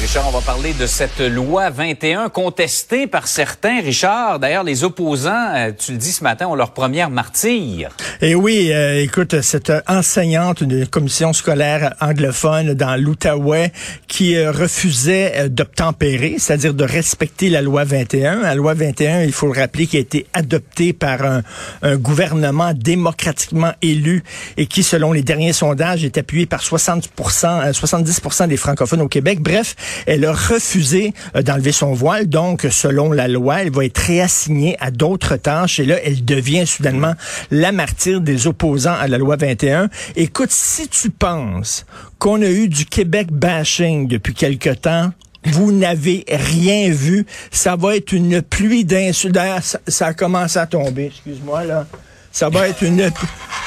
Richard, on va parler de cette loi 21 contestée par certains. Richard, d'ailleurs, les opposants, euh, tu le dis ce matin, ont leur première martyre. Et oui, euh, écoute, cette enseignante d'une commission scolaire anglophone dans l'Outaouais qui euh, refusait d'obtempérer, c'est-à-dire de respecter la loi 21. La loi 21, il faut le rappeler, qui a été adoptée par un, un gouvernement démocratiquement élu et qui, selon les derniers sondages, est appuyé par 60 70% des francophones au Québec. Bref, elle a refusé euh, d'enlever son voile. Donc, selon la loi, elle va être réassignée à d'autres tâches. Et là, elle devient soudainement la martyre des opposants à la loi 21. Écoute, si tu penses qu'on a eu du Québec bashing depuis quelque temps, vous n'avez rien vu. Ça va être une pluie d'insultes. Ça, ça a commencé à tomber. Excuse-moi, là. Ça va être une...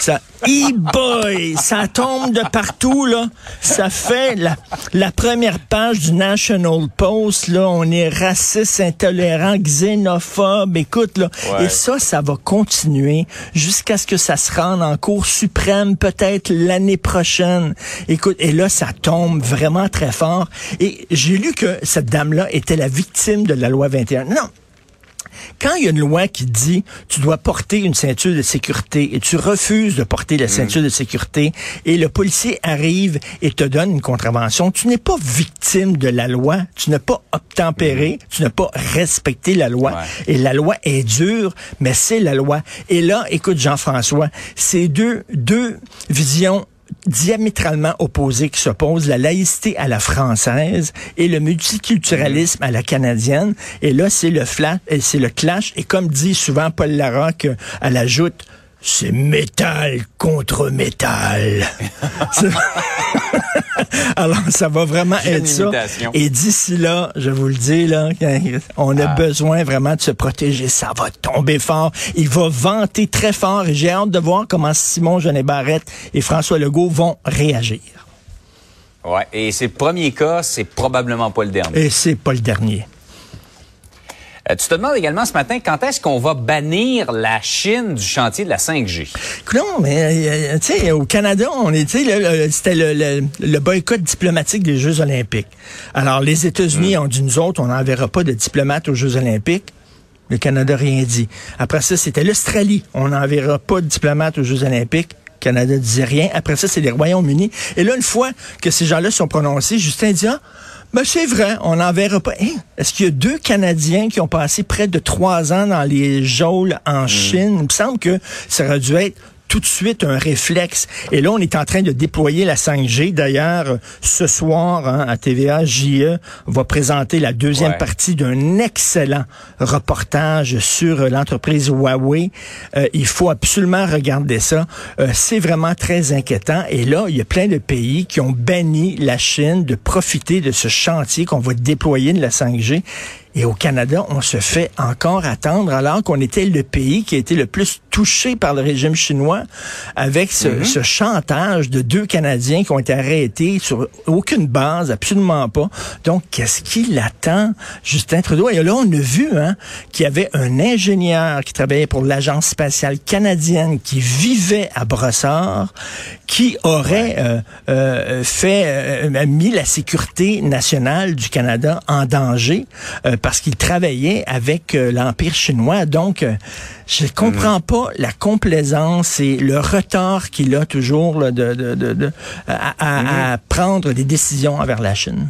Ça, e-boy, ça tombe de partout, là. Ça fait la, la première page du National Post, là. On est raciste, intolérant, xénophobe. Écoute, là. Et ça, ça va continuer jusqu'à ce que ça se rende en Cour suprême, peut-être l'année prochaine. Écoute, et là, ça tombe vraiment très fort. Et j'ai lu que cette dame-là était la victime de la loi 21. Non, quand il y a une loi qui dit tu dois porter une ceinture de sécurité et tu refuses de porter la mm. ceinture de sécurité et le policier arrive et te donne une contravention, tu n'es pas victime de la loi, tu n'as pas obtempéré, mm. tu n'as pas respecté la loi et la loi est dure, mais c'est la loi. Et là, écoute Jean-François, c'est deux deux visions diamétralement opposés qui s'opposent, la laïcité à la française et le multiculturalisme à la canadienne. Et là, c'est le flat, c'est le clash. Et comme dit souvent Paul Larocque, elle ajoute, c'est métal contre métal. Alors, ça va vraiment être ça. Et d'ici là, je vous le dis, là, on a ah. besoin vraiment de se protéger. Ça va tomber fort. Il va vanter très fort. Et j'ai hâte de voir comment Simon Genet Barrette et François Legault vont réagir. Ouais. Et c'est le premier cas, c'est probablement pas le dernier. Et c'est pas le dernier. Euh, tu te demandes également ce matin quand est-ce qu'on va bannir la Chine du chantier de la 5G? Non, mais euh, tu sais, au Canada, on était c'était le, boycott diplomatique des Jeux Olympiques. Alors, les États-Unis hmm. ont dit nous autres, on n'enverra pas de diplomates aux Jeux Olympiques. Le Canada rien dit. Après ça, c'était l'Australie. On n'enverra pas de diplomates aux Jeux Olympiques. Le Canada disait rien. Après ça, c'est les Royaumes-Unis. Et là, une fois que ces gens-là sont prononcés, Justin dit, ah, ben, c'est vrai, on n'en verra pas. Hein? Est-ce qu'il y a deux Canadiens qui ont passé près de trois ans dans les geôles en hmm. Chine? Il me semble que ça aurait dû être tout de suite un réflexe. Et là, on est en train de déployer la 5G. D'ailleurs, ce soir, hein, à TVA, JE va présenter la deuxième partie d'un excellent reportage sur l'entreprise Huawei. Euh, il faut absolument regarder ça. Euh, c'est vraiment très inquiétant. Et là, il y a plein de pays qui ont banni la Chine de profiter de ce chantier qu'on va déployer de la 5G. Et au Canada, on se fait encore attendre alors qu'on était le pays qui a été le plus touché par le régime chinois avec ce, mhm. ce chantage de deux Canadiens qui ont été arrêtés sur aucune base, absolument pas. Donc, qu'est-ce qu'il attend, Justin Trudeau? Et là, on a vu hein, qu'il y avait un ingénieur qui travaillait pour l'Agence spatiale canadienne qui vivait à Brossard, qui aurait euh, euh, fait euh, mis la sécurité nationale du Canada en danger parce qu'il travaillait avec euh, l'Empire chinois. Donc, euh, je comprends mm. pas la complaisance et le retard qu'il a toujours de, de, de, à, à mm-hmm. prendre des décisions envers la Chine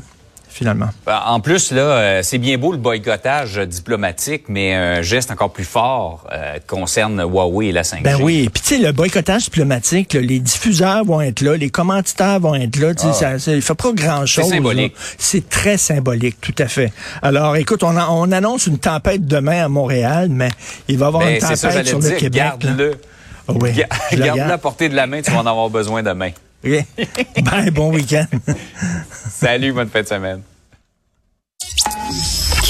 finalement. Ben, en plus, là, euh, c'est bien beau le boycottage diplomatique, mais un geste encore plus fort euh, concerne Huawei et la 5G. Ben oui, puis tu sais, le boycottage diplomatique, les diffuseurs vont être là, les commentateurs vont être là, ah. ça, ça, fait pas grand-chose. C'est symbolique. C'est très symbolique, tout à fait. Alors, écoute, on, on annonce une tempête demain à Montréal, mais il va y avoir ben, une tempête sur le Québec. Garde-le. Ah oui, Garde-le à portée de la main, tu vas en avoir besoin demain. Ben, bon week-end. Salut, bonne fin de semaine.